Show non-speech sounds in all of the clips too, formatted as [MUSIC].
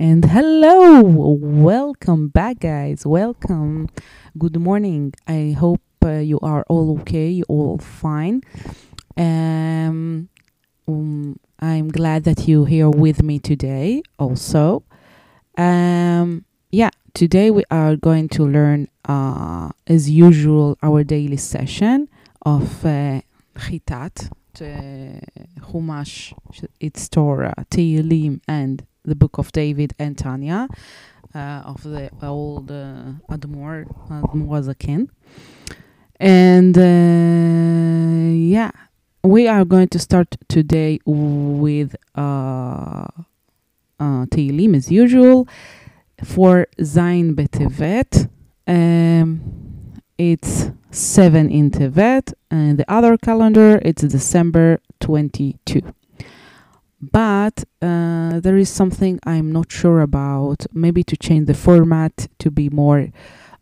And hello, welcome back, guys. Welcome. Good morning. I hope uh, you are all okay, all fine. Um, um, I'm glad that you're here with me today, also. Um, yeah, today we are going to learn, uh, as usual, our daily session of uh, Chitat, uh, Chumash, it's Torah, Tehillim, and the Book of David and Tanya uh, of the old uh, Admor, Admor Zaken. And uh, yeah, we are going to start today with uh, uh, Tehillim as usual for Zain Betevet. Um, it's 7 in Tevet, and the other calendar it's December 22 but uh, there is something I'm not sure about. Maybe to change the format to be more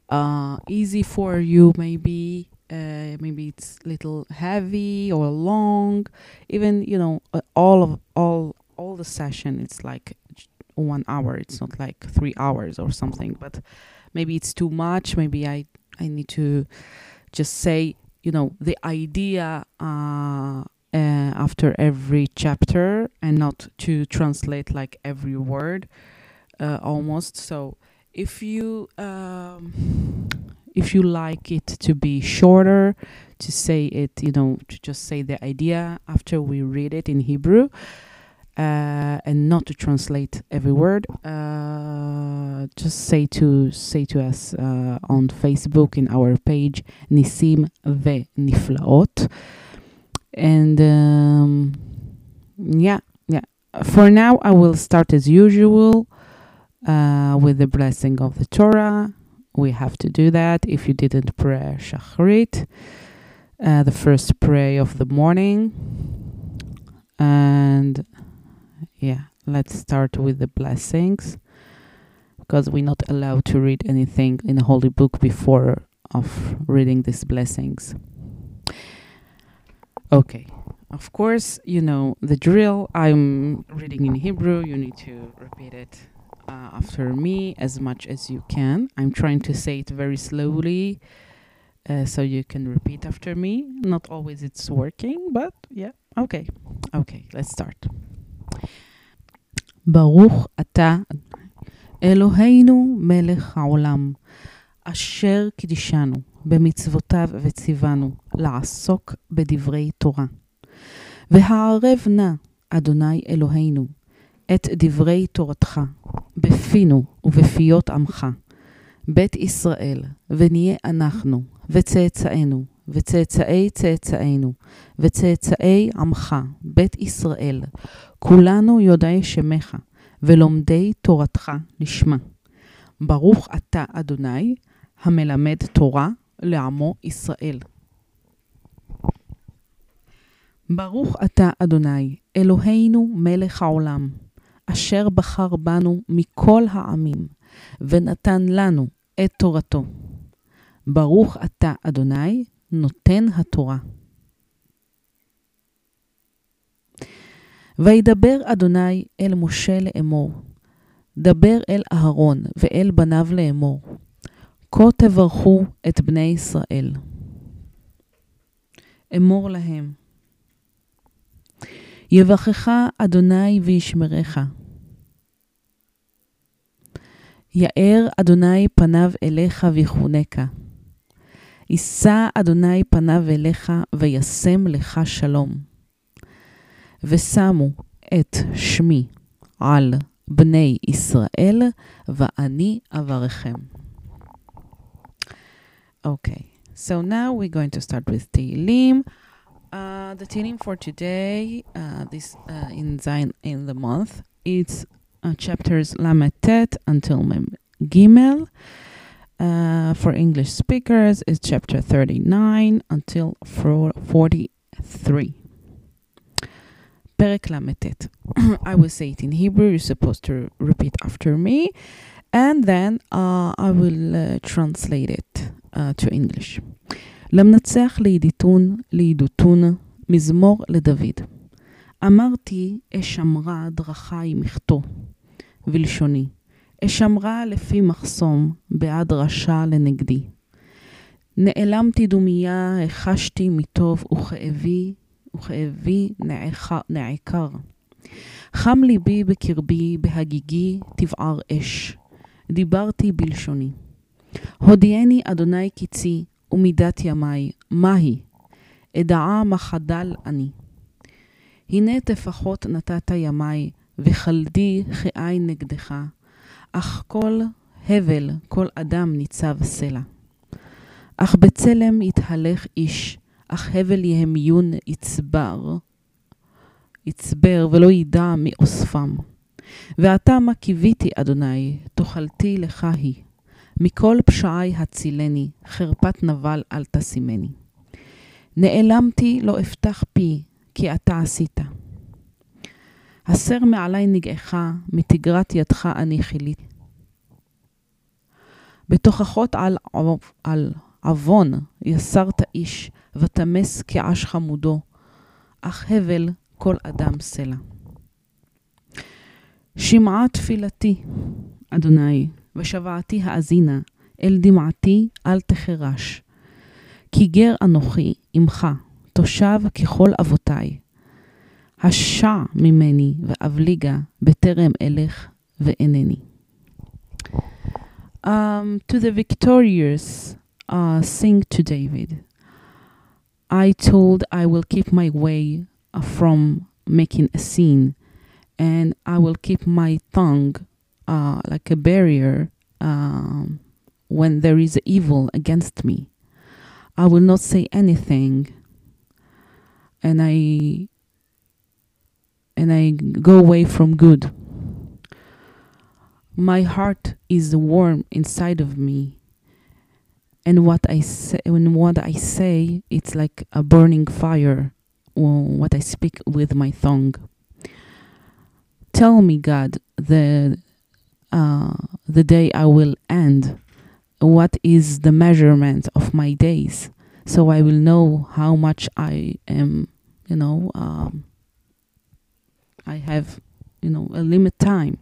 uh, easy for you. Maybe uh, maybe it's little heavy or long. Even you know uh, all of all all the session. It's like one hour. It's not like three hours or something. But maybe it's too much. Maybe I I need to just say you know the idea uh, after every chapter and not to translate like every word uh, almost. So if you um, if you like it to be shorter to say it you know to just say the idea after we read it in hebrew uh, and not to translate every word uh, just say to say to us uh, on facebook in our page nisim ve niflaot and um, yeah yeah. For now i will start as usual uh, with the blessing of the torah. We have to do that. If you didn't pray shacharit uh, the first prayer of the morning. And yeah let's start with the blessings. Because we're not allowed to read anything in the holy book before of reading these blessings Okay. Of course, you know the drill. I'm reading in Hebrew. You need to repeat it uh, after me as much as you can. I'm trying to say it very slowly uh, so you can repeat after me. Not always it's working, but yeah. Okay. Okay, let's start. ברוך אתה, אלוהינו מלך העולם, אשר קידישנו. במצוותיו וציוונו לעסוק בדברי תורה. והערב נא, אדוני אלוהינו, את דברי תורתך בפינו ובפיות עמך, בית ישראל, ונהיה אנחנו, וצאצאינו, וצאצאי צאצאינו, וצאצאי עמך, בית ישראל, כולנו יודעי שמך, ולומדי תורתך לשמה. ברוך אתה, אדוני, המלמד תורה לעמו ישראל. ברוך אתה, אדוני, אלוהינו מלך העולם, אשר בחר בנו מכל העמים, ונתן לנו את תורתו. ברוך אתה, אדוני, נותן התורה. וידבר אדוני אל משה לאמור, דבר אל אהרון ואל בניו לאמור, כה תברכו את בני ישראל. אמור להם, יברכך אדוני וישמרך. יאר אדוני פניו אליך ויחונקה. יישא אדוני פניו אליך וישם לך שלום. ושמו את שמי על בני ישראל, ואני אברכם. Okay, so now we're going to start with Tehillim. Uh, the Tehillim for today, uh, this uh, in Zain in the month, it's uh, chapters Lametet until Mem Gimel. Uh, for English speakers, it's chapter 39 until 43. Perek Lametet. [COUGHS] I will say it in Hebrew. You're supposed to repeat after me, and then uh, I will translate it uh, to English. למנצח לעידיתון, לעידותון, מזמור לדוד. אמרתי, אשמרה דרכי מכתו, ולשוני. אשמרה לפי מחסום, בעד רשע לנגדי. נעלמתי דומייה, החשתי מטוב, וכאבי, וכאבי נעקר. חם ליבי בקרבי, בהגיגי תבער אש. דיברתי בלשוני. הודיעני אדוני קצי, ומידת ימי, מהי? אדעה מה חדל אני. הנה טפחות נתת ימי, וחלדי כעין נגדך, אך כל הבל, כל אדם ניצב סלע. אך בצלם יתהלך איש, אך הבל יהמיון יצבר, יצבר ולא ידע מאוספם. ועתה מה קיוויתי, אדוני, תאכלתי לך היא. מכל פשעי הצילני, חרפת נבל אל תשימני. נעלמתי לא אפתח פי, כי אתה עשית. הסר מעלי נגעך, מתגרת ידך אני חיליתי. בתוכחות על, על עוון יסרת איש, ותמס כעש חמודו, אך הבל כל אדם סלע. שמעה תפילתי, אדוני, ושבעתי האזינה, אל דמעתי אל תחרש. כי גר אנוכי עמך, תושב ככל אבותי. השע ממני ואבליגה בטרם אלך ואינני. Um, to the victorious, uh, sing to David. I told I will keep my way from making a sin, and I will keep my tongue uh, like a barrier um, when there is evil against me. I will not say anything, and I and I go away from good. My heart is warm inside of me, and what I say, when what I say, it's like a burning fire. What I speak with my tongue. Tell me, God, the uh, the day I will end. What is the measurement of my days? So I will know how much I am, you know, um, I have, you know, a limit time.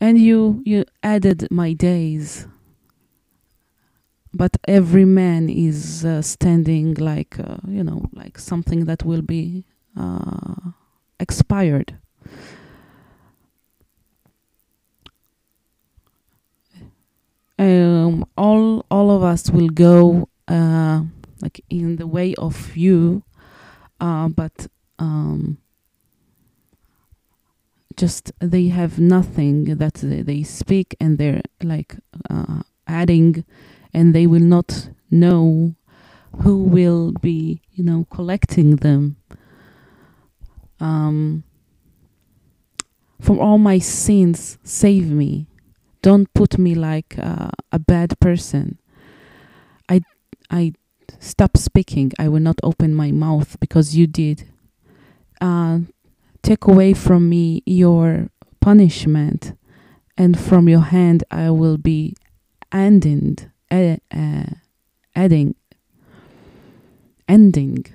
And you you added my days. But every man is uh, standing like, uh, you know, like something that will be uh, expired. Um, all all of us will go uh, like in the way of you, uh, but um, just they have nothing that they, speak and they're like uh, adding and they will not know who will be you know collecting them um, from all my sins save me. Don't put me like uh, a bad person. I i stop speaking. I will not open my mouth because you did. Uh, take away from me your punishment, and from your hand I will be ending, uh, uh, adding, ending.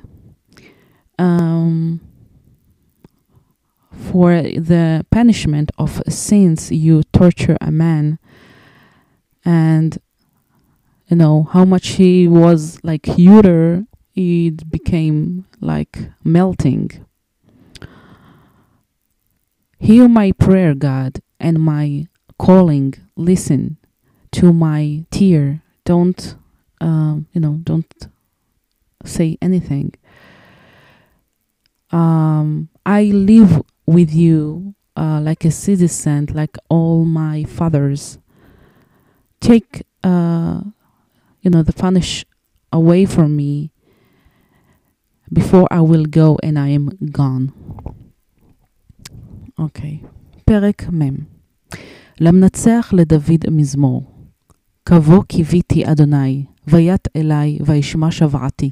Um, for the punishment of sins, you torture a man, and you know how much he was like cuter, it became like melting Hear my prayer, God, and my calling. Listen to my tear. Don't, um, you know, don't say anything. Um, I live with you uh, like a citizen, like all my fathers. Take, uh, you know, the punish away from me before I will go and I am gone. אוקיי, פרק מ' למנצח לדוד מזמור. קבוא קיוויתי אדוני, ויט אלי, וישמע שבעתי.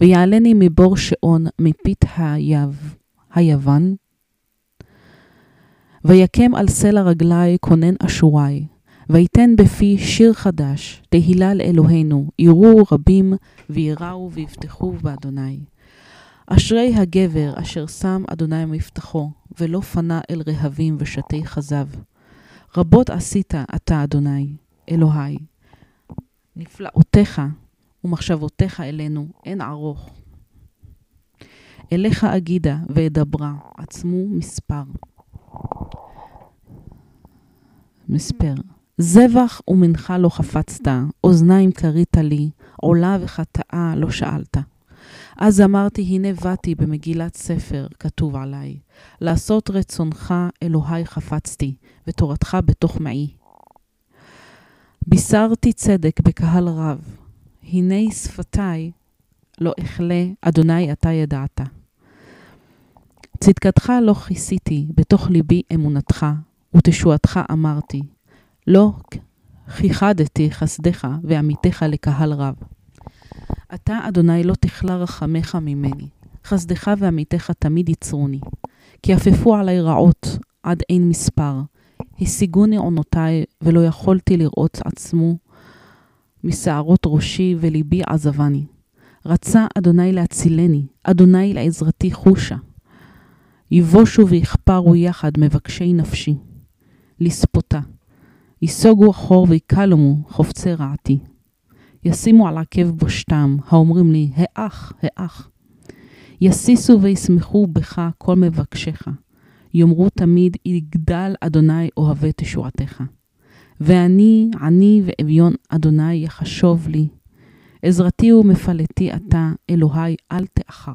ויעלני מבור שעון, מפית היב, היוון. ויקם על סלע רגלי כונן אשורי, ויתן בפי שיר חדש, תהילה לאלוהינו, יראו רבים ויראו ויבטחו באדוני. אשרי הגבר אשר שם אדוני מבטחו, ולא פנה אל רהבים ושתי חזב. רבות עשית אתה, אדוני, אלוהי. נפלאותיך ומחשבותיך אלינו אין ערוך. אליך אגידה ואדברה, עצמו מספר. מספר. זבח ומנחה לא חפצת, אוזניים כרית לי, עולה וחטאה לא שאלת. אז אמרתי, הנה באתי במגילת ספר, כתוב עליי. לעשות רצונך, אלוהי חפצתי, ותורתך בתוך מעי. בישרתי צדק בקהל רב, הנה שפתיי לא אכלה, אדוני אתה ידעת. צדקתך לא כיסיתי, בתוך ליבי אמונתך, ותשועתך אמרתי. לא כיחדתי חסדך ועמיתך לקהל רב. אתה, אדוני, לא תכלה רחמך ממני. חסדך ועמיתך תמיד יצרוני. כי עפפו עלי רעות עד אין מספר. השיגוני עונותיי, ולא יכולתי לראות עצמו משערות ראשי וליבי עזבני. רצה אדוני להצילני, אדוני לעזרתי חושה. יבושו ויכפרו יחד מבקשי נפשי, לספותה. ייסוגו אחור ויקלמו חופצי רעתי. ישימו על עקב בושתם, האומרים לי, האח, האח. יסיסו וישמחו בך כל מבקשך. יאמרו תמיד, יגדל אדוני אוהבי תשועתך. ואני, עני ואביון אדוני יחשוב לי. עזרתי ומפלטי אתה, אלוהי, אל תאחר.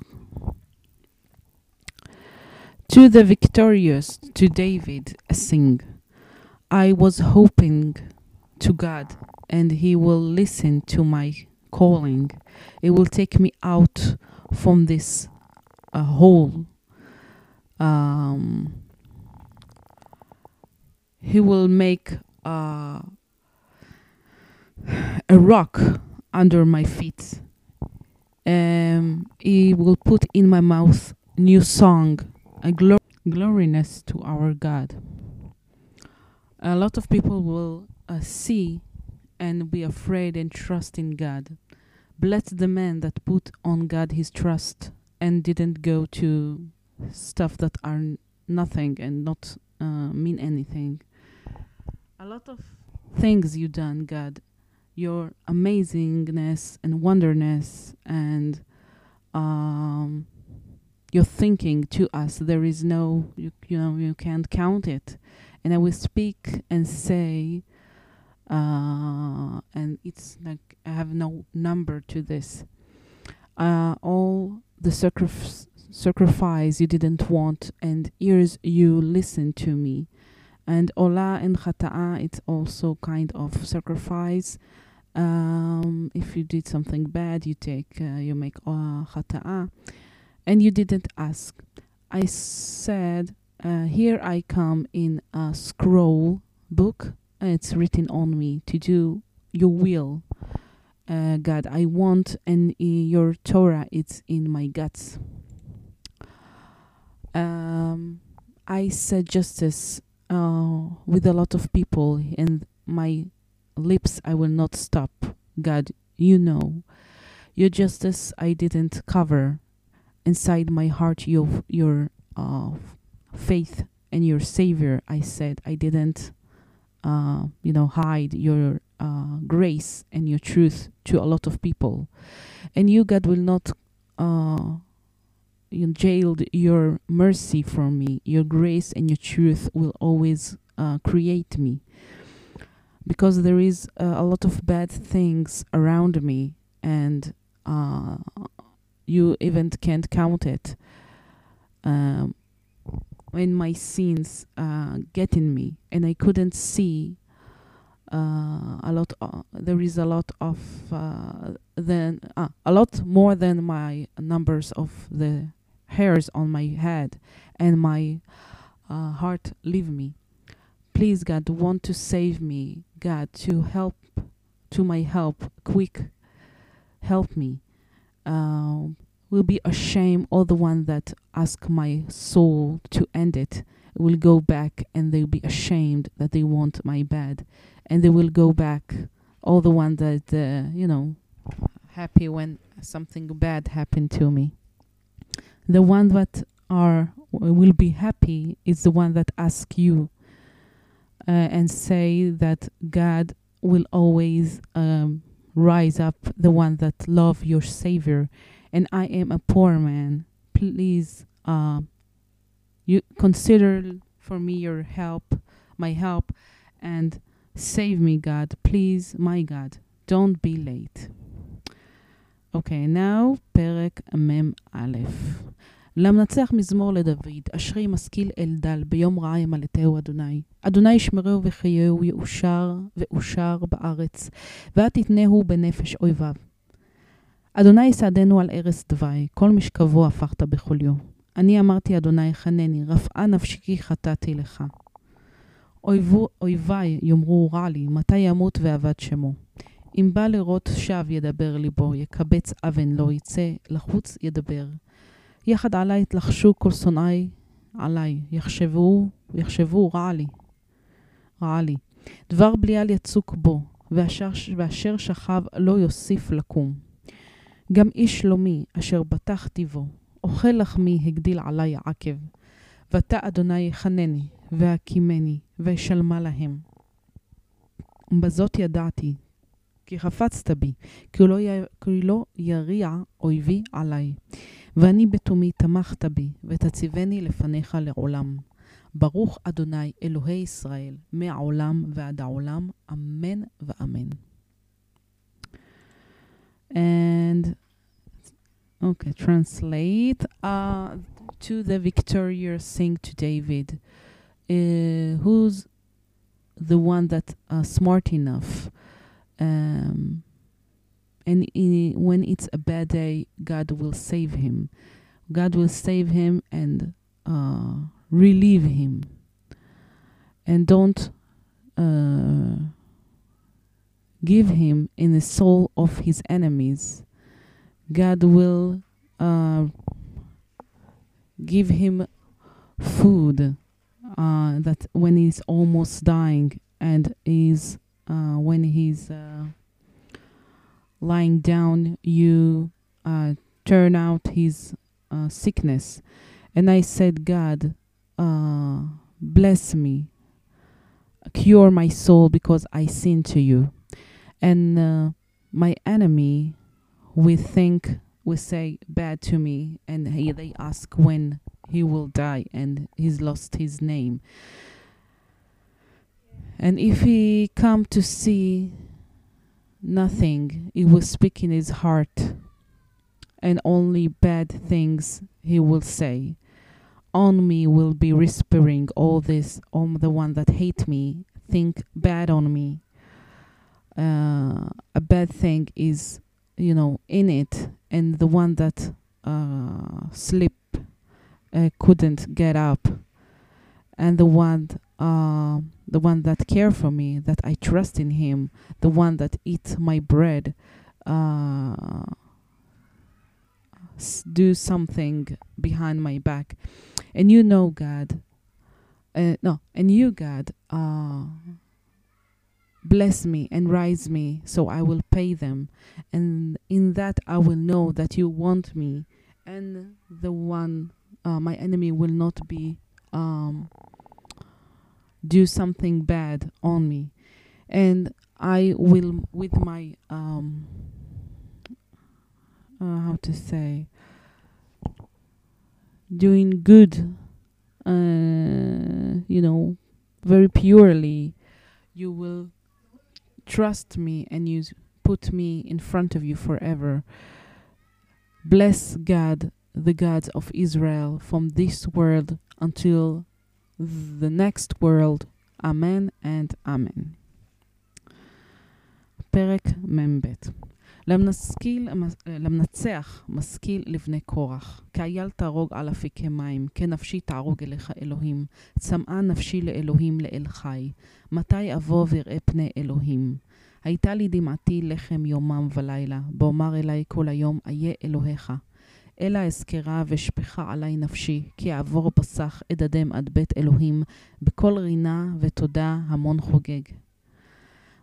To the victorious, to David, sing. I was hoping to God, and He will listen to my calling. It will take me out from this uh, hole. Um, he will make uh, a rock under my feet. Um, he will put in my mouth new song, a glo- gloriness to our God. A lot of people will uh, see and be afraid and trust in God. Bless the man that put on God his trust and didn't go to stuff that are nothing and not uh, mean anything. A lot of things you done, God, your amazingness and wonderness and um, your thinking to us. There is no, you, you know, you can't count it. And I will speak and say, uh, and it's like I have no number to this. Uh, all the sacrif- sacrifice you didn't want, and ears you listened to me. And ola and chata'a, it's also kind of sacrifice. Um, if you did something bad, you take, uh, you make uh, chata'a, and you didn't ask. I said, uh, here I come in a scroll book. It's written on me to do your will, uh, God. I want, and your Torah, it's in my guts. Um, I said justice uh, with a lot of people, and my lips I will not stop. God, you know, your justice I didn't cover inside my heart. Your your uh, faith and your Savior. I said I didn't, uh, you know, hide your uh, grace and your truth to a lot of people, and you, God, will not. Uh, you jailed your mercy for me. Your grace and your truth will always uh, create me. Because there is uh, a lot of bad things around me, and uh, you even can't count it. Um, when my sins uh, get in me, and I couldn't see uh, a lot. Uh, there is a lot of uh, than uh, a lot more than my numbers of the hairs on my head, and my uh, heart leave me. Please, God, want to save me, God, to help, to my help, quick, help me. Um, will be ashamed all the one that ask my soul to end it will go back and they'll be ashamed that they want my bad and they will go back all the one that uh, you know happy when something bad happened to me. The one that are will be happy is the one that ask you uh, and say that God will always um, rise up, the one that love your Savior, and I am a poor man. Please, uh, you consider for me your help, my help, and save me, God. Please, my God, don't be late. Okay, now פרק מ"א. למנצח מזמור לדוד, אשרי משכיל אל דל, ביום רעה ימלטהו אדוני. אדוני ישמרהו וחייהו, יאושר ואושר בארץ, ואת תתנהו בנפש אויביו. אדוני יסעדנו על ערש דווי, כל משכבו הפכת בחוליו. אני אמרתי, אדוני חנני, רפאה נפשי כי חטאתי לך. אויבו, אויבי יאמרו רע לי, מתי ימות ואבד שמו. אם בא לראות שב ידבר ליבו, יקבץ אבן לא יצא, לחוץ ידבר. יחד עלי יתלחשו כל שונאי עלי, יחשבו, יחשבו רע לי, רע לי. דבר בליעל יצוק בו, ואשר, ואשר שכב לא יוסיף לקום. גם איש שלומי, אשר בטחתי בו, אוכל לחמי הגדיל עלי עקב. ואתה אדוני יחנני, והקימני, וישלמה להם. בזאת ידעתי, כי חפצת בי, כי לא, י... כי לא יריע אויבי עלי. ואני בתומי תמכת בי, ותציבני לפניך לעולם. ברוך אדוני אלוהי ישראל, מעולם ועד העולם, אמן ואמן. And okay, translate uh, to the victorious sing to David, uh, who's the one that uh, smart enough um, and i when it's a bad day, God will save him. God will save him and uh, relieve him. And don't uh, give him in the soul of his enemies. God will uh, give him food uh, that when he's almost dying and is uh, when he's uh, lying down, you uh, turn out his uh, sickness. And I said, God, uh, bless me, cure my soul because I sin to you. And uh, my enemy, we think, we say bad to me, and he, they ask when he will die, and he's lost his name. And if he come to see nothing, he will speak in his heart, and only bad things he will say. On me will be whispering all this, on the one that hate me, think bad on me. Uh, a bad thing is, you know, in it, and the one that uh, sleep uh, couldn't get up, and the one uh, the one that care for me, that I trust in Him, the one that eat my bread, uh, s- do something behind my back, and you know, God, uh, no, and you, God, uh, bless me and rise me, so I will pay them, and in that I will know that you want me, and the one, uh, my enemy will not be. Um, do something bad on me. And i will with my um uh, how to say doing good uh, you know very purely you will trust me and you put me in front of you forever. Bless god the gods of israel from this world until the next world. Amen and Amen. פרק מ"ב למנשכיל, למנצח משכיל לבני קורח, כאייל תהרוג על אפיקי מים, כנפשי תערוג אליך אלוהים, צמאה נפשי לאלוהים לאל חי, מתי אבוא ואראה פני אלוהים? הייתה לי דמעתי לחם יומם ולילה, באומר אלי כל היום, איה אלוהיך. אלא אזכרה ושפכה עלי נפשי, כי אעבור פסח אדדם עד בית אלוהים, בקול רינה ותודה המון חוגג.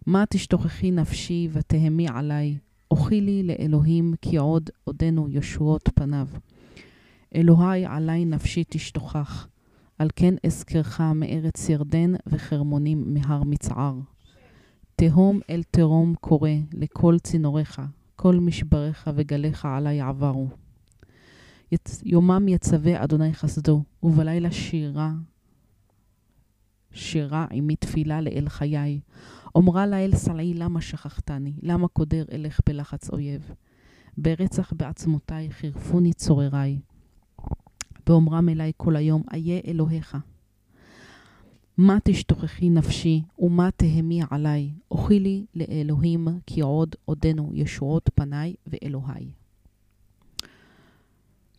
מה תשתוכחי נפשי ותהמי עלי, אוכילי לאלוהים, כי עוד עודנו ישועות פניו. אלוהי עלי נפשי תשתוכח, על כן אזכרך מארץ ירדן וחרמונים מהר מצער. תהום אל תהום קורא לכל צינוריך, כל משבריך וגליך עלי עברו. יצ... יומם יצווה אדוני חסדו, ובלילה שירה, שירה עמי תפילה לאל חיי. אומרה לאל סלעי למה שכחתני, למה קודר אלך בלחץ אויב. ברצח בעצמותיי חירפוני צורריי. באומרם אלי כל היום, איה אלוהיך. מה תשתוכחי נפשי, ומה תהמי עלי, אוכילי לאלוהים, כי עוד עודנו ישועות פניי ואלוהי.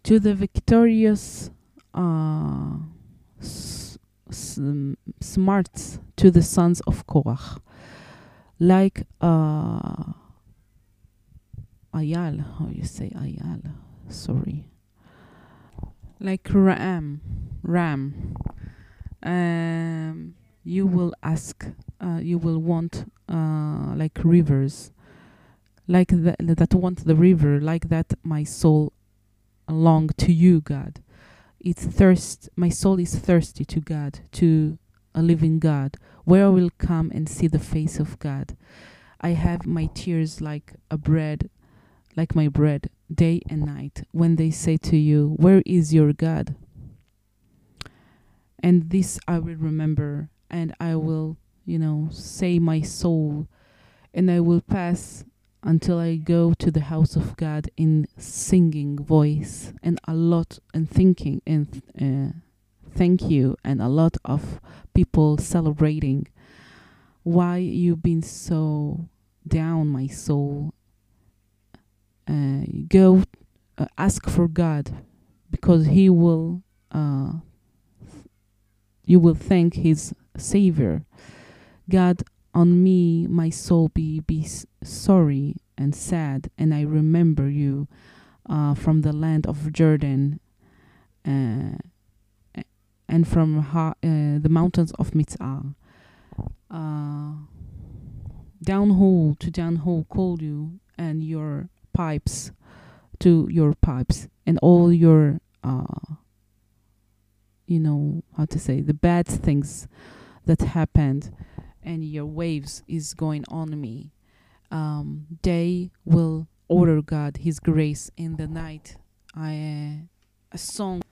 To the victorious uh, smarts to the sons of Korach, like uh, Ayal, how you say Ayal, sorry, like Ram, Ram. Um, you will ask, uh, you will want uh, like rivers, like that want the river, like that my soul long to you, God. It's thirst. My soul is thirsty to God, to a living God, where I will come and see the face of God. I have my tears like a bread, like my bread, day and night, when they say to you, Where is your God? And this I will remember, and I will, you know, say my soul, and I will pass until I go to the house of God in singing voice and a lot and thinking and uh, thank you and a lot of people celebrating why you've been so down my soul. Uh, go uh, ask for God because he will uh, you will thank his savior. God on me my soul be be sorry and sad and I remember you uh, from the land of Jordan uh, and from ha- uh, the mountains of Mitzah. Uh, downhole to downhole call you and your pipes to your pipes and all your uh, you know how to say the bad things that happened and your waves is going on me um, day will order god his grace in the night i uh, a song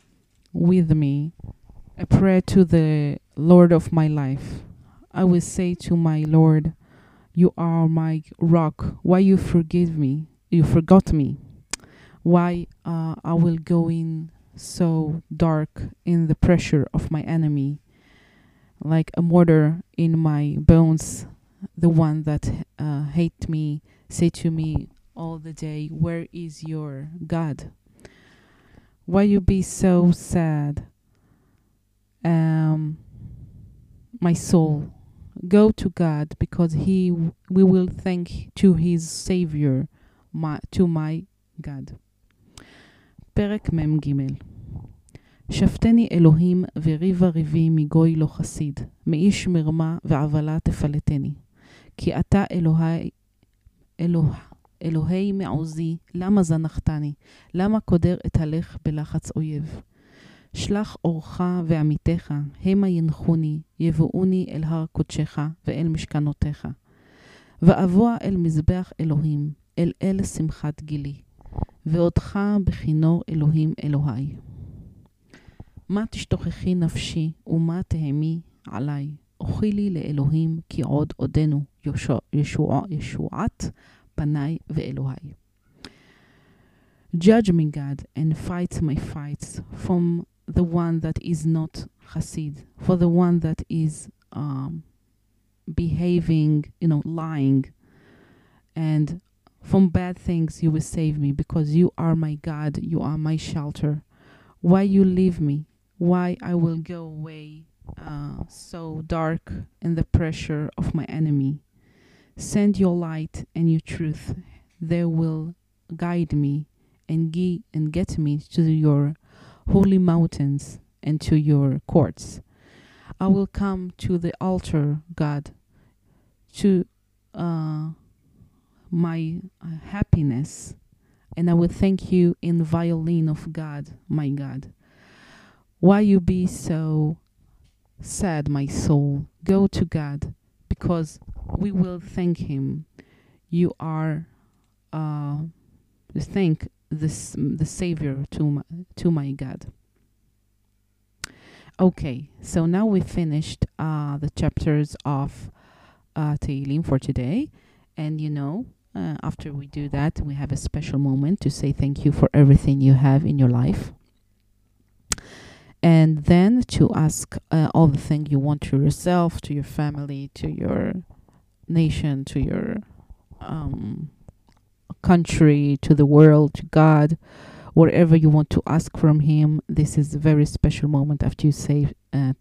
with me a prayer to the Lord of my life. I will say to my Lord, You are my rock. Why you forgive me? You forgot me. Why uh, I will go in so dark in the pressure of my enemy, like a mortar in my bones The one that uh, hate me say to me all the day, Where is your God? Why you be so sad? um, my soul go to God because he we will thank to his savior my, to my God. פרק מ"ג שפטני אלוהים וריבה ריבי מגוי לא חסיד, מאיש מרמה ועוולה תפלטני. כי אתה אלוהי, אלוה, אלוהי מעוזי, למה זנחתני? למה קודר אתהלך בלחץ אויב? שלח אורך ועמיתך, המה ינחוני, יבואוני אל הר קודשך ואל משכנותיך. ואבוא אל מזבח אלוהים, אל אל שמחת גילי, ועודך בכינור אלוהים אלוהי. מה תשתוכחי נפשי, ומה תהמי עלי? אוכילי לאלוהים, כי עוד עודנו ישוע, ישוע, ישועת פניי ואלוהי. Judge me, God, and fight my fights from the one that is not Hasid, for the one that is um, behaving, you know, lying, and from bad things you will save me because you are my God, you are my shelter. Why you leave me? Why I will go away uh, so dark in the pressure of my enemy? Send your light and your truth. They will guide me and, ge- and get me to your holy mountains and to your courts. I will come to the altar, God, to uh, my uh, happiness. and I will thank you in violin of God, my God. Why you be so sad, my soul? Go to God, because we will thank Him. You are uh, thank this the Savior to my, to my God. Okay, so now we finished uh, the chapters of uh, Tehillim for today, and you know, uh, after we do that, we have a special moment to say thank you for everything you have in your life, and then to ask uh, all the things you want to yourself, to your family, to your nation, to your um, country, to the world, to God, whatever you want to ask from Him. This is a very special moment after you say uh.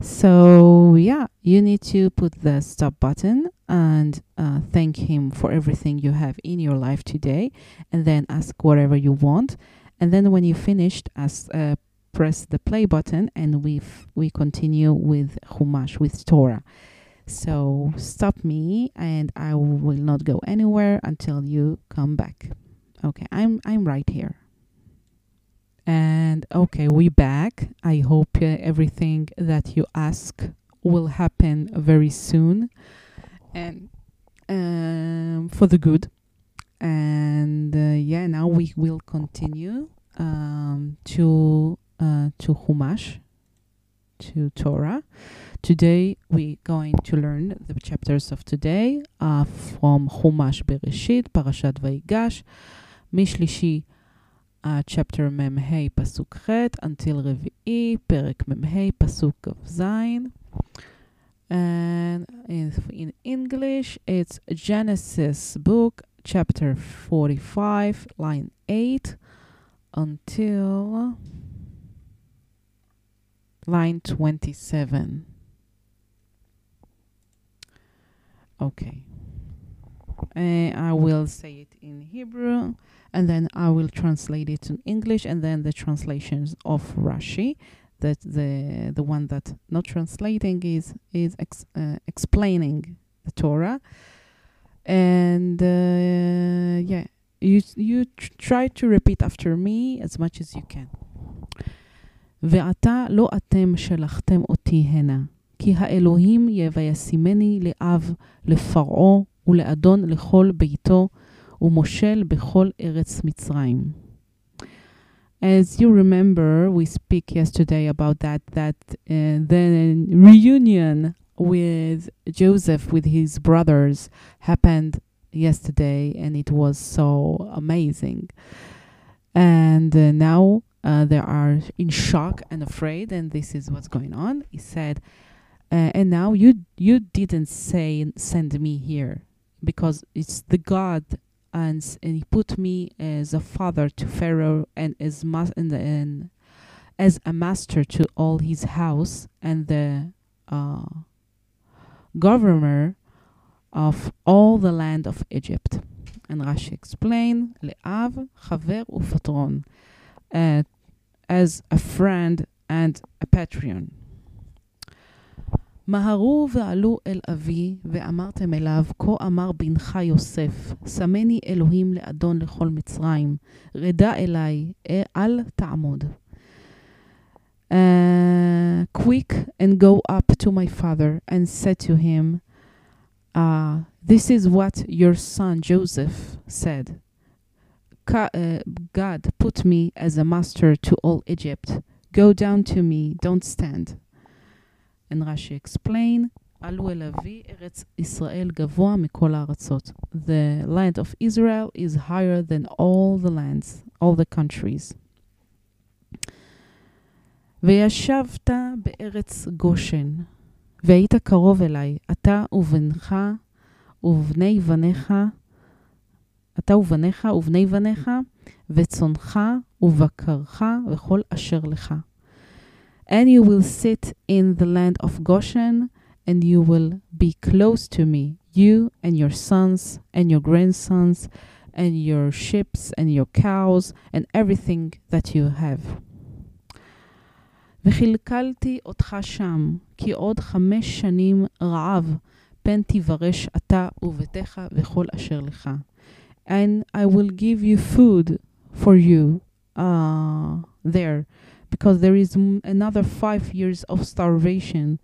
So, yeah, you need to put the stop button and uh, thank Him for everything you have in your life today, and then ask whatever you want. And then, when you finished, ask, uh, press the play button, and we we continue with Chumash, with Torah. So stop me and I will not go anywhere until you come back. Okay, I'm I'm right here. And okay, we back. I hope uh, everything that you ask will happen very soon and um, for the good. And uh, yeah, now we will continue um, to uh, to Chumash, to Torah. Today we're going to learn the chapters of today uh, from Chumash Bereshit, Parashat Vayigash, משלישי uh, chapter מ"ה פסוק ח' until רביעי, פרק מ"ה פסוק כ"ז. And in, in English, it's Genesis book, chapter 45, line 8, until line 27. Okay. Uh, I will say it in Hebrew and then I will translate it in English and then the translations of Rashi that the the one that not translating is is ex, uh, explaining the Torah and uh, yeah you you tr- try to repeat after me as much as you can ועתה לא אתם שלחתם אותי הנה, כי האלוהים יבייסימני לאב, לפרעה ולאדון לכל ביתו, ומושל בכל ארץ מצרים. As you remember, we speak yesterday about that, that uh, the reunion with Joseph, with his brothers, happened yesterday, and it was so amazing. And uh, now uh, they are in shock and afraid, and this is what's going on. He said, uh, "And now you you didn't say send me here because it's the God, and and He put me as a father to Pharaoh and as mas- and, and as a master to all his house and the uh, governor of all the land of Egypt." And Rashi explained, "Le'av, chaver ufatron." Uh, as a friend and a patron. מהרו ועלו אל אבי, ואמרתם אליו, כה אמר בנך יוסף, שמני אלוהים לאדון לכל מצרים, רדה אליי, אל תעמוד. Uh, quick and go up to my father and said to him, uh, This is what your son Joseph said. God put me as a master to all Egypt. Go down to me, don't stand. And Rashi explain, עלו אל אבי, ארץ ישראל גבוה מכל הארצות. The land of Israel is higher than all the lands, all the countries. וישבת בארץ גושן, והיית קרוב אליי, אתה ובנך ובני בניך, אתה ובניך ובני בניך, וצונך ובקרך וכל אשר לך. And you will sit in the land of Goshen, and you will be close to me, you and your sons and your grandsons, and your ships and your cows, and everything that you have. וכלכלתי אותך שם, כי עוד חמש שנים רעב, פן תברש אתה וביתך וכל אשר לך. and I will give you food for you uh, there because there is m- another five years of starvation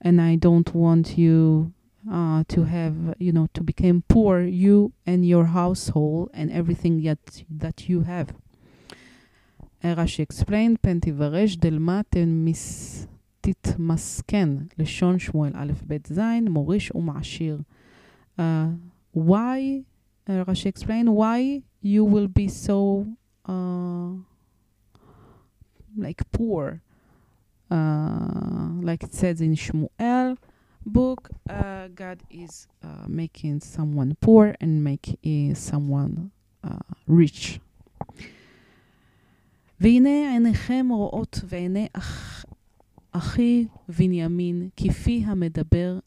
and I don't want you uh, to have, you know, to become poor, you and your household and everything yet that you have. Uh, Rashi explained, פן תברש דלמה תמס- תתמסכן, לשון שמואל א' ב' ז', מוריש ומעשיר. Uh, why, uh, Rashi explained, why you will be so uh, like poor, uh, like it says in Shmuel book. Uh, God is uh, making someone poor and make uh, someone uh, rich. והנה עיניכם רואות ועיני אח, אחי בנימין כפי המדבר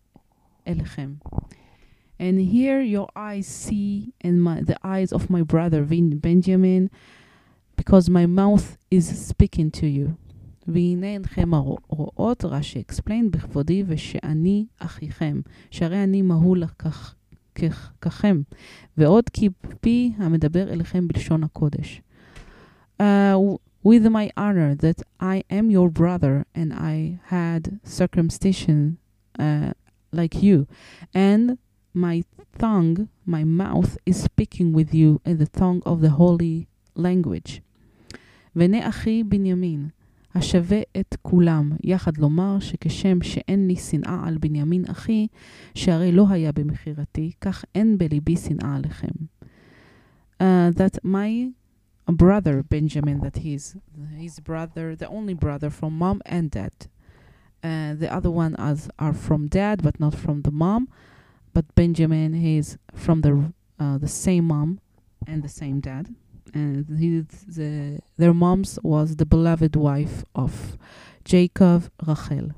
אליכם. And here your eyes see and my, the eyes of my brother Vin Benjamin because my mouth is speaking to you. והנה עינכם הרואות, רש"י explain, בכבודי ושאני אחיכם, שהרי אני מהול כך, כך, ככם, ועוד כי פי המדבר אליכם בלשון הקודש. Uh, with my honor that I am your brother and I had circumcision uh, like you, and my tongue, my mouth is speaking with you in the tongue of the holy language. והנה אחי בנימין, השווה את כולם, יחד לומר שכשם שאין לי שנאה על בנימין אחי, שהרי לא היה במכירתי, כך אין בליבי שנאה עליכם. Uh, that my brother Benjamin, that he's his brother, the only brother from mom and dad. Uh, the other one as are from dad, but not from the mom. But Benjamin, he's from the uh, the same mom and the same dad, and he the their moms was the beloved wife of Jacob, Rachel.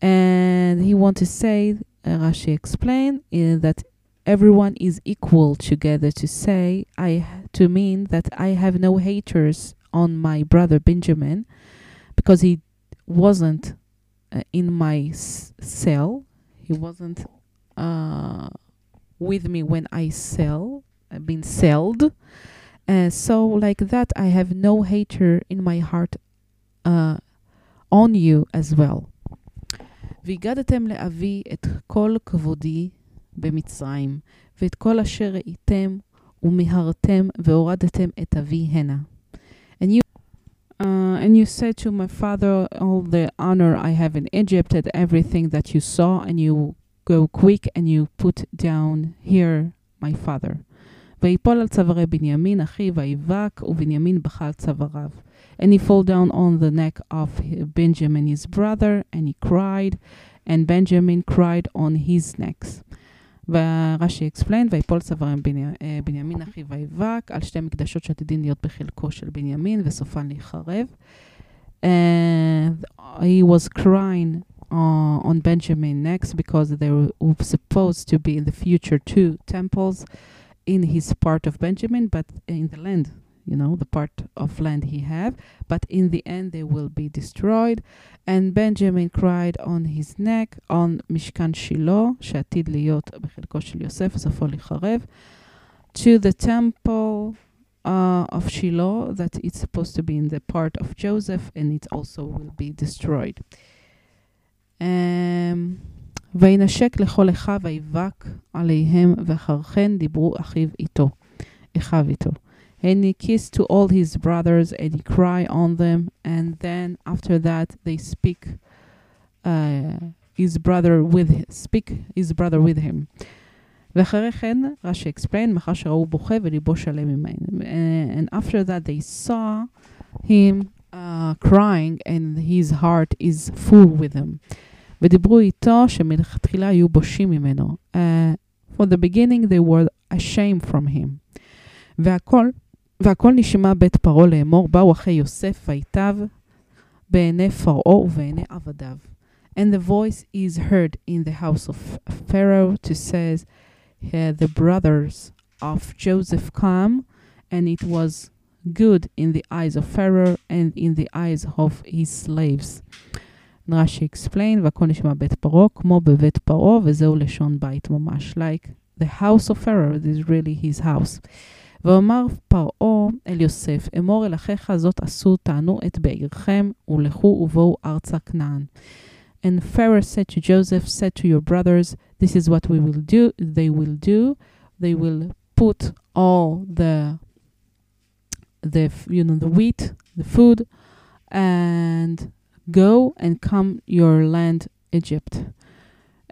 And he want to say, uh, Rashi explained uh, that everyone is equal together to say I to mean that I have no haters on my brother Benjamin because he wasn't uh, in my s- cell. He wasn't uh, with me when I sell, I've been sold. Uh, so like that, I have no hater in my heart uh, on you as well. והגדתם לאבי את כל כבודי במצרים, ואת כל אשר ראיתם ומיהרתם והורדתם את אבי הנה. And you, uh, and you said to my father, all the honor I have in Egypt and everything that you saw, and you go quick and you put down here my father. ויפול על צווארי בנימין אחי ויבק ובנימין בכה על צוואריו. And he fall down on the neck of Benjamin his brother and he cried and Benjamin cried on his necks. ורש"י explained, ויפול צווארם בני- אה, בנימין אחי ויבק על שתי מקדשות שעתידין להיות בחלקו של בנימין וסופן להיחרב. And he was crying uh, on Benjamin next because there were supposed to be in the future two temples in his part of Benjamin, but in the land, you know, the part of land he have. But in the end, they will be destroyed. And Benjamin cried on his neck, on משכן שילה, שעתיד להיות בחלקו של יוסף, וסופו להיחרב, to the temple uh, of Shiloh that it's supposed to be in the part of Joseph, and it also will be destroyed. Um, וינשק לכל אחיו ויבק עליהם, ואחר כן דיברו אחיו איתו, אחיו איתו. And he kissed to all his brothers, and he cried on them, and then after that they speak uh, his brother with speak his brother with him. ואחרי כן, רש"י explained, מאחר שראו בוכה וליבו שלם ממנו. And after that they saw him uh, crying and his heart is full with him. ודיברו איתו שמלכתחילה היו בושים ממנו. Uh, for the beginning they were ashamed from him. והכל, והכל נשמע בית פרעה לאמור, באו אחי יוסף ויטב בעיני פרעה ובעיני עבדיו. And the voice is heard in the house of Pharaoh to says, uh, the brothers of Joseph come, and it was good in the eyes of Pharaoh and in the eyes of his slaves. רש"י explain, והכל נשמע בית פרעה כמו בבית פרעה, וזהו לשון בית ממש, like the house of Pharaoh, this is really his house. ואומר פרעה אל יוסף, אמור אל אחיך זאת עשו, טענו את בעירכם, ולכו ובואו ארצה כנען. And Pharaoh said to Joseph, said to your brothers, this is what we will do, they will do, they will put all the, the you know, the wheat, the food, and go and come your land Egypt.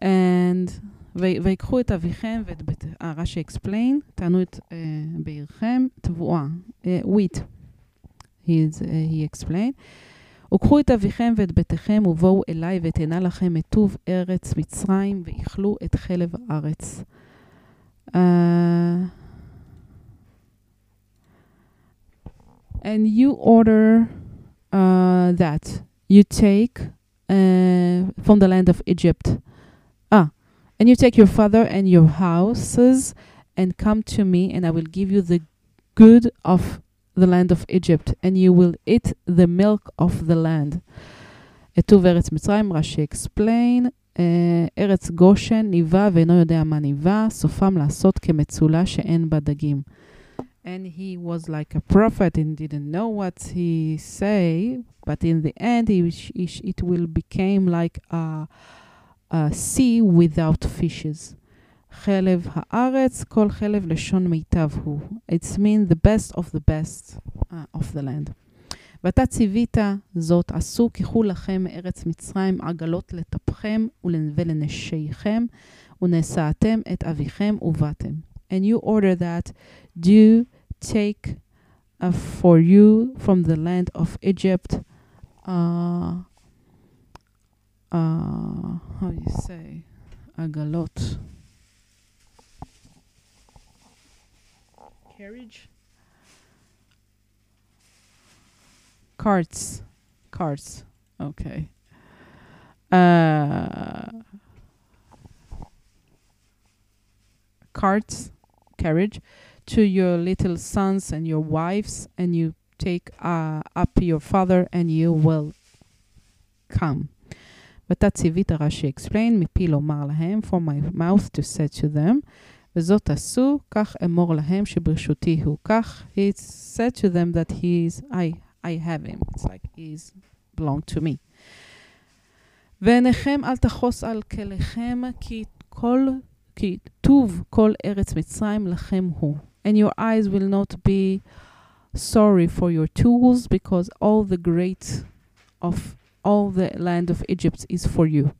And ויקחו את אביכם ואת בית... אה, רש"י explain, טענו את uh, בעירכם, תבואה, uh, wheat, he, explained. וקחו את אביכם ואת ביתכם ובואו אליי ותנה לכם את טוב ארץ מצרים ואכלו את חלב הארץ. Uh, and you order uh, that you take uh, from the land of Egypt. Ah, and you take your father and your houses and come to me, and I will give you the good of the land of Egypt, and you will eat the milk of the land. כתוב ארץ מצרים, רש"י explain, uh, ארץ גושן ניבא ואינו יודע מה ניבא, סופם לעשות כמצולה שאין בה דגים. And he was like a prophet and didn't know what he say, but in the end he, he, it will become like a, a sea without fishes. חלב הארץ, כל חלב לשון מיטב הוא. It's mean the best of the best uh, of the land. ואתה ציווית זאת, עשו קחו לכם מארץ מצרים עגלות לטפכם ולנשיכם, ונשאתם את אביכם ובאתם. And you order that, do take uh, for you from the land of Egypt. Uh, uh, how do you say? A galot. Carriage? Carts. Carts. Okay. Uh, carts. Carriage to your little sons and your wives and you take uh, up your father and you will come ותת ציווית רש"י explain מפי לומר להם for my mouth to say to them וזאת עשו, כך אמור להם שברשותי הוא. כך, he said to them that he is, I, I have him. It's like he's belong to me. ועיניכם אל תחוס על כליכם, כי כל, כי טוב כל ארץ מצרים לכם הוא. And your eyes will not be sorry for your tools, because all the great of all the land of Egypt is for you.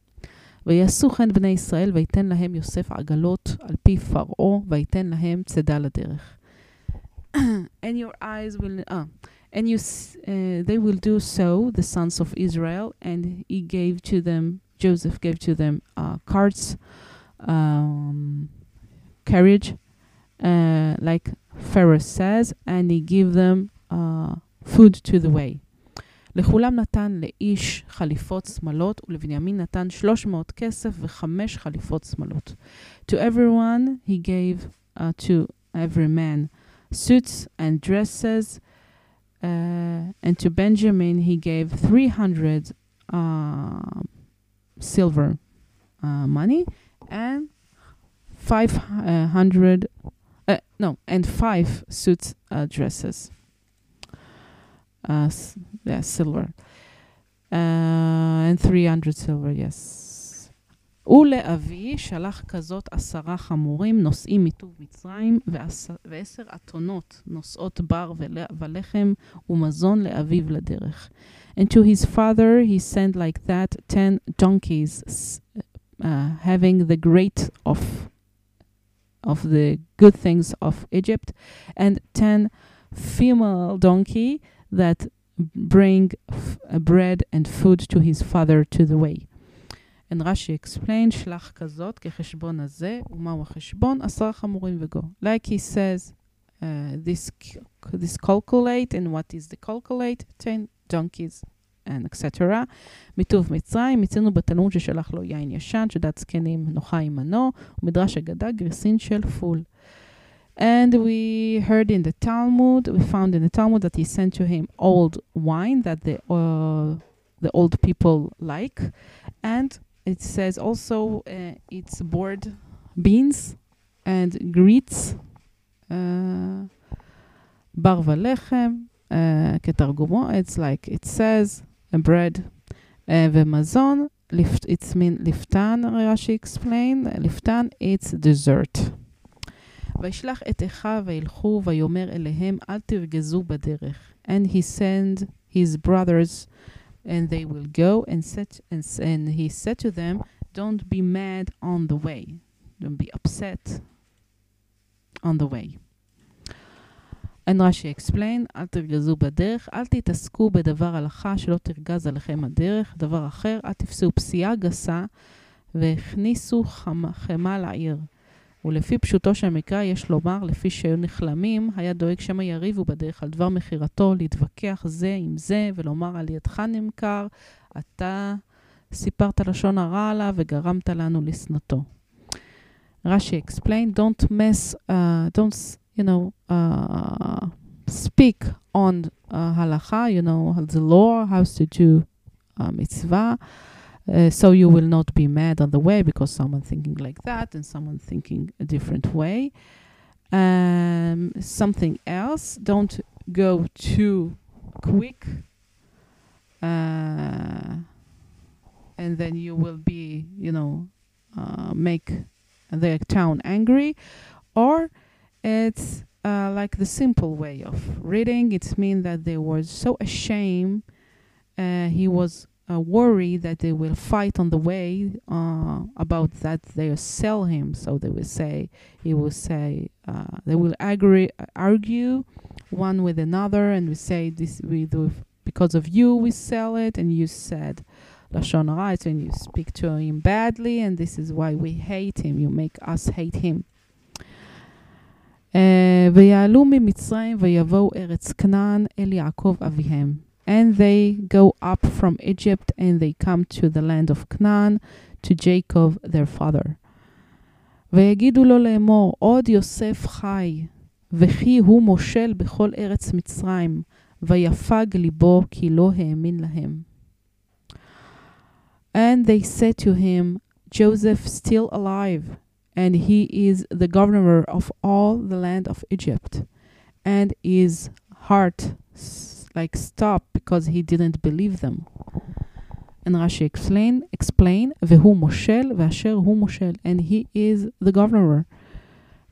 ויעשו כן בני ישראל, ויתן להם יוסף עגלות על פי פרעה, ויתן להם צידה לדרך. [COUGHS] and your eyes will, uh, and you, uh, they will do so, the sons of Israel, and he gave to them, Joseph gave to them uh, carts, um, carriage, uh, like Pharaoh says, and he gave them uh, food to the way. לכולם נתן לאיש חליפות שמלות, ולבנימין נתן 300 כסף וחמש חליפות שמלות. To everyone he gave uh, to every man suits and dresses, uh, and to Benjamin he gave 300 uh, silver uh, money and 500 uh, no and five suits uh, dresses uh, yeah, silver. Uh, and 300 silver, yes. ולאבי שלח כזאת עשרה חמורים נושאים מטוב מצרים ועשר אתונות נושאות בר ולחם ומזון לאביו לדרך. And to his father he sent like that ten donkeys uh, having the great of of the good things of Egypt and ten female donkey that bring uh, bread and food to his father to the way. And Rashi explained, שלח כזאת כחשבון הזה, ומהו החשבון? עשרה חמורים וגו. Like he says, uh, this, this calculate, and what is the calculate? 10 donkeys, and etc. מטוב מצרים, מצינו בתלמוד ששלח לו יין ישן, שדת זקנים נוחה עמנו, ומדרש אגדה גרסין של פול. And we heard in the Talmud, we found in the Talmud that he sent to him old wine that the uh, the old people like, and it says also uh, it's board beans, and greets uh, בר ולחם, uh, כתרגומו, it's like it says, a bread uh, ומזון, lift, it's mean לפתן, רש"י explain, לפתן, it's dessert. וישלח את אחיו וילכו ויאמר אליהם אל תרגזו בדרך. And he sent his brothers and they will go and, set, and, and he said to them, don't be mad on the way. Don't be upset on the way. And Rashi explain, אל תרגזו בדרך, אל תתעסקו בדבר הלכה שלא תרגז עליכם הדרך, דבר אחר, אל תפסו פסיעה גסה והכניסו חמה לעיר. ולפי פשוטו של המקרא יש לומר, לפי שהיו נחלמים, היה דואג שמא יריבו בדרך על דבר מכירתו, להתווכח זה עם זה, ולומר על ידך נמכר, אתה סיפרת לשון הרע עליו וגרמת לנו לשנאתו. רש"י explain, don't mess, uh, don't, you know, uh, speak on uh, halacha, you know, the law, how to do uh, mitzvah. Uh, so you will not be mad on the way because someone thinking like that and someone thinking a different way. Um, something else, don't go too quick. Uh, and then you will be, you know, uh, make the town angry. Or it's uh, like the simple way of reading. It means that they were so ashamed. Uh, he was uh, worry that they will fight on the way uh, about that they sell him. So they will say, he will say, uh, they will agree, argue one with another, and we say this we do because of you we sell it, and you said lashon hara, when you speak to him badly, and this is why we hate him. You make us hate him. ויעלו ממצרים ויבואו ארץ כנען אל יעקב אביהם and they go up from Egypt and they come to the land of Canaan, to Jacob their father. ויגידו לו לאמור, עוד יוסף חי, וכי הוא מושל בכל ארץ מצרים, ויפג ליבו כי לא האמין להם. And they said to him, Joseph still alive, and he is the governor of all the land of Egypt, and his heart like stop because he didn't believe them. And Rashi explain, explain, והוא מושל ואשר הוא מושל, and he is the governor.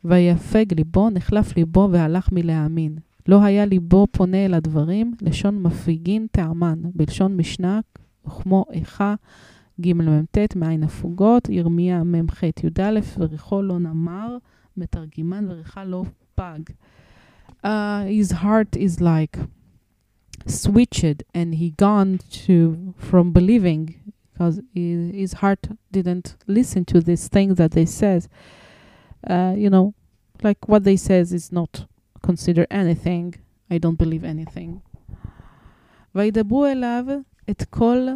ויפג ליבו, נחלף ליבו והלך מלהאמין. לא היה ליבו פונה אל הדברים, לשון מפיגין טעמן, בלשון משנה, וכמו איכה גמ"ט מעין הפוגות, ירמיה מ"ח י"א, וריחו לא נמר, מתרגימן וריחה לא פג. Uh, his heart is like switched and he gone to from believing because his heart didn't listen to these things that they says uh, you know like what they says is not consider anything I don't believe anything וידברו אליו את כל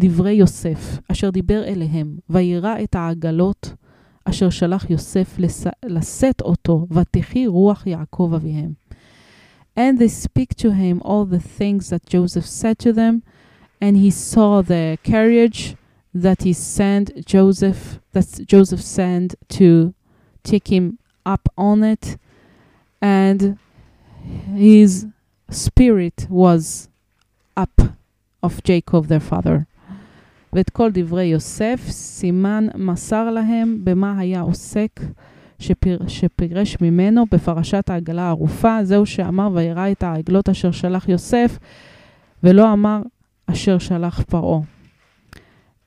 דברי יוסף, אשר דיבר אליהם, וירא את העגלות אשר שלח יוסף לשאת אותו, ותחי רוח יעקב אביהם. And they speak to him all the things that Joseph said to them. And he saw the carriage that he sent Joseph, that Joseph sent to take him up on it. And his spirit was up of Jacob their father. ואת כל דברי יוסף, סימן מסר להם במה היה עוסק שפיר, שפירש ממנו בפרשת העגלה הערופה, זהו שאמר וירא את העגלות אשר שלח יוסף, ולא אמר אשר שלח פרעה.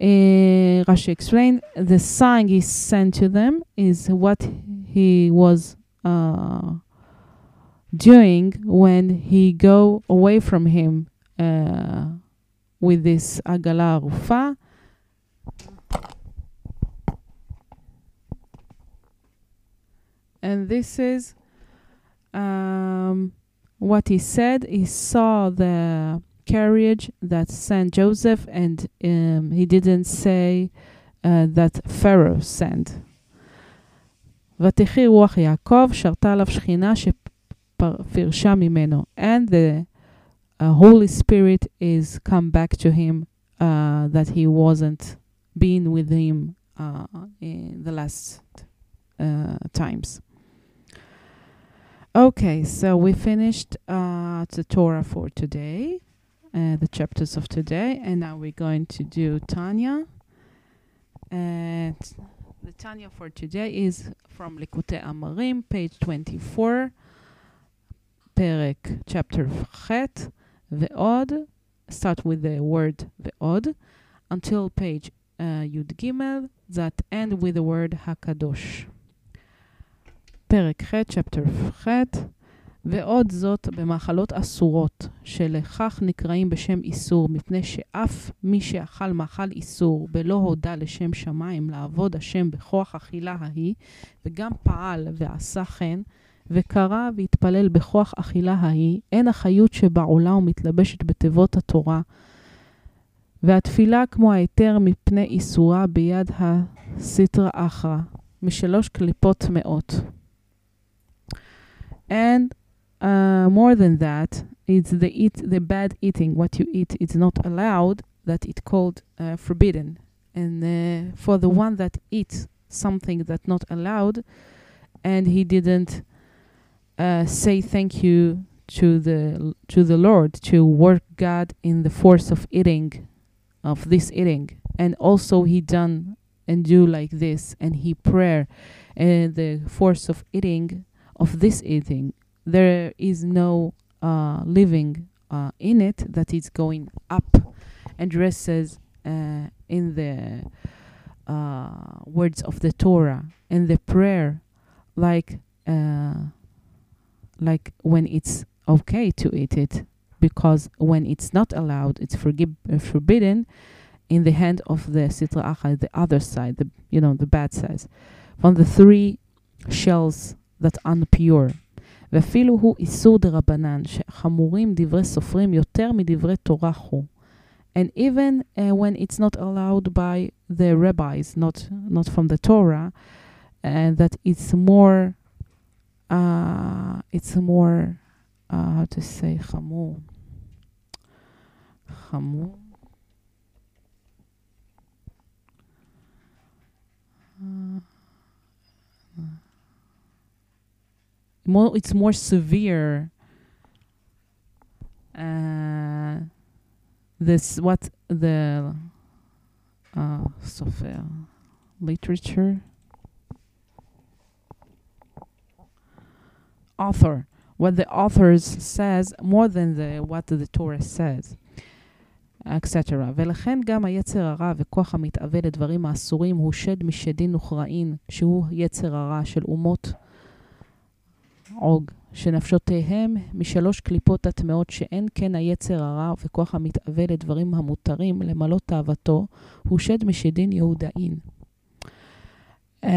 Uh, Rashi explained, the sign he sent to them is what he was uh, doing when he go away from him uh, with this עגלה ערופה. and this is um, what he said. He saw the carriage that sent Joseph, and um, he didn't say uh, that Pharaoh sent. ותחי רוח יעקב, שרתה עליו שכינה שפירשה ממנו. And the uh, Holy Spirit is come back to him uh, that he wasn't being with him uh, in the last uh, times. Okay, so we finished uh, the Torah for today, uh, the chapters of today, and now we're going to do Tanya. And the Tanya for today is from Likutei Amarim, page 24, פרק, chapter ח', ועוד, start with the word ועוד, until page uh, י"ג, that end with the word הקדוש. פרק ח', chapter ח', ועוד זאת במאכלות אסורות, שלכך נקראים בשם איסור, מפני שאף מי שאכל מאכל איסור, בלא הודה לשם שמיים לעבוד השם בכוח אכילה ההיא, וגם פעל ועשה כן, וקרא והתפלל בכוח אכילה ההיא, אין החיות שבעולה ומתלבשת בתיבות התורה, והתפילה כמו ההיתר מפני איסורה ביד הסטרא אחרא, משלוש קליפות טמאות. And uh, more than that, it's the eat the bad eating. What you eat is not allowed. That it called uh, forbidden. And uh, for the one that eats something that not allowed, and he didn't uh, say thank you to the to the Lord to work God in the force of eating, of this eating, and also he done and do like this, and he prayer, and the force of eating of this eating there is no uh, living uh, in it that is going up and dresses uh, in the uh, words of the Torah and the prayer, like uh, like when it's okay to eat it, because when it's not allowed, it's forgib- uh, forbidden. In the hand of the sitra the other side, the you know the bad side, from the three shells that unpure. ואפילו הוא איסור דרבנן, שחמורים דברי סופרים יותר מדברי תורה חו. And even uh, when it's not allowed by the rabbis, not not from the Torah, and that it's more, uh, it's more, uh, how to say, חמור. חמור. Uh, more it's more severe uh, this what the uh, software literature author what the authors says more than the what the Torah says etc. ולכן גם היצר הרע וכוח המתאווה לדברים האסורים הוא שד משדין וכרעין, שהוא יצר הרע של אומות עוג, שנפשותיהם משלוש קליפות הטמאות שאין כן היצר הרע וכוח המתאווה לדברים המותרים למלות תאוותו, הוא שד משדין יהודאין. Uh,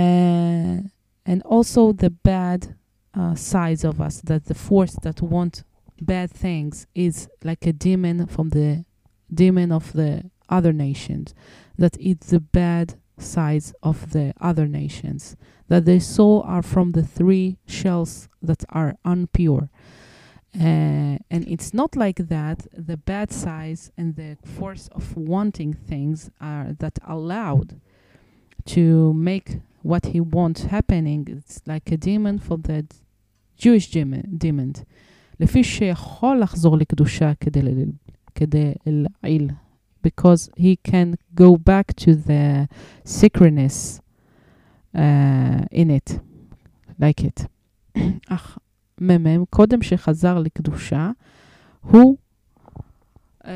and also the bad uh, sides of us, that the force that want bad things is like a demon from the demon of the other nations, that it's the bad sides of the other nations, that the soul are from the three shells that are unpure. Uh, and it's not like that. The bad sides and the force of wanting things are that allowed to make what he wants happening. It's like a demon for the Jewish demon. demon. לפי שיכול לחזור לקדושה כדי, כדי להעיל Because he can go back to the sacredness uh, in it, like it. [COUGHS] אך מ"מ, קודם שחזר לקדושה, הוא uh,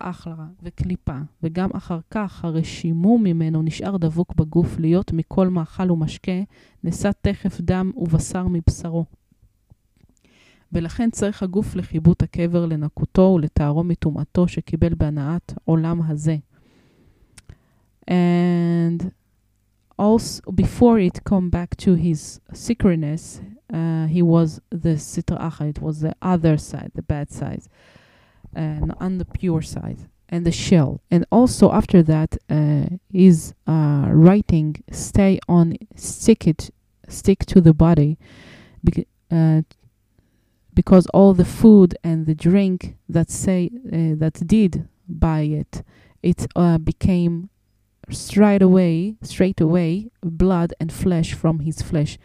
אחרא וקליפה, וגם אחר כך הרשימום ממנו נשאר דבוק בגוף להיות מכל מאכל ומשקה, נשא תכף דם ובשר מבשרו. ולכן צריך הגוף לחיבוט הקבר, לנקותו ולטהרו מטומאתו שקיבל בהנאת עולם הזה. And also, before it come back to his sacredness, uh, he was the sitra acha, it was the other side, the bad side, and on the pure side, and the shell. And also after that, uh, his uh, writing stay on, stick it, stick to the body, beca- uh, because all the food and the drink that say uh, that did by it, it uh, became straight away, straight away, blood and flesh from his flesh,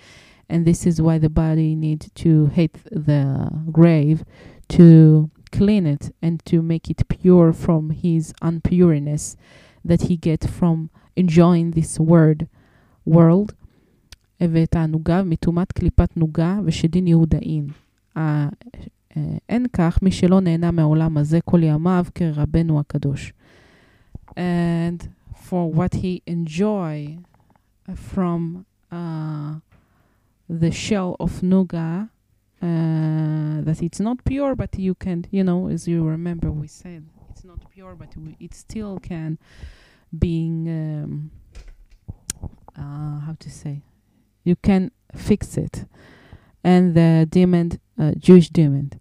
and this is why the body need to hit the grave to clean it and to make it pure from his unpureness that he get from enjoying this word world ואת הענוגה מטומאת קליפת נוגה ושדין יהודאין. אין כך מי שלא נהנה מהעולם הזה כל ימיו כרבנו הקדוש. And for what he enjoy from uh, the shell of Nuga, uh, that it's not pure, but you can, you know, as you remember, we said it's not pure, but we, it still can being, um, uh, how to say, you can fix it. And the demon, uh, Jewish demon.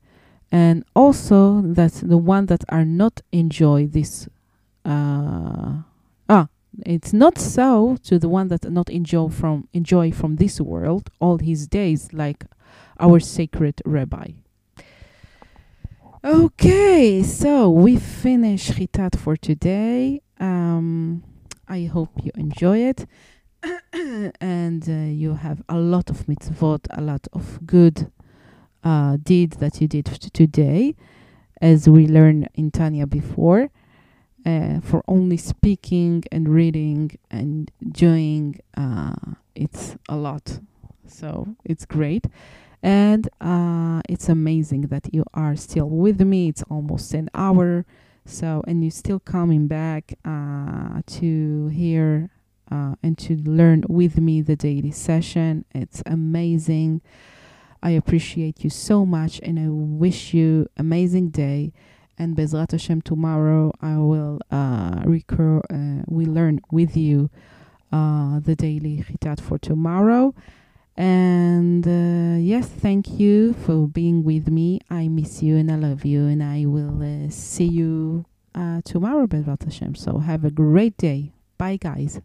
And also that the one that are not enjoy this, uh, ah, it's not so to the one that not enjoy from enjoy from this world all his days like our sacred rabbi. Okay, so we finish Chitat for today. Um, I hope you enjoy it. [COUGHS] and uh, you have a lot of mitzvot, a lot of good uh, deed that you did today, as we learned in Tanya before. Uh, for only speaking and reading and doing, uh, it's a lot. So it's great. And uh, it's amazing that you are still with me. It's almost an hour. So, and you're still coming back uh, to hear uh, and to learn with me the daily session. It's amazing. I appreciate you so much and I wish you amazing day. And Bezrat Hashem, tomorrow I will uh, recur, uh, we learn with you uh, the daily chitat for tomorrow. And uh, yes, thank you for being with me. I miss you and I love you, and I will uh, see you uh, tomorrow, Bezrat Hashem. So have a great day. Bye, guys.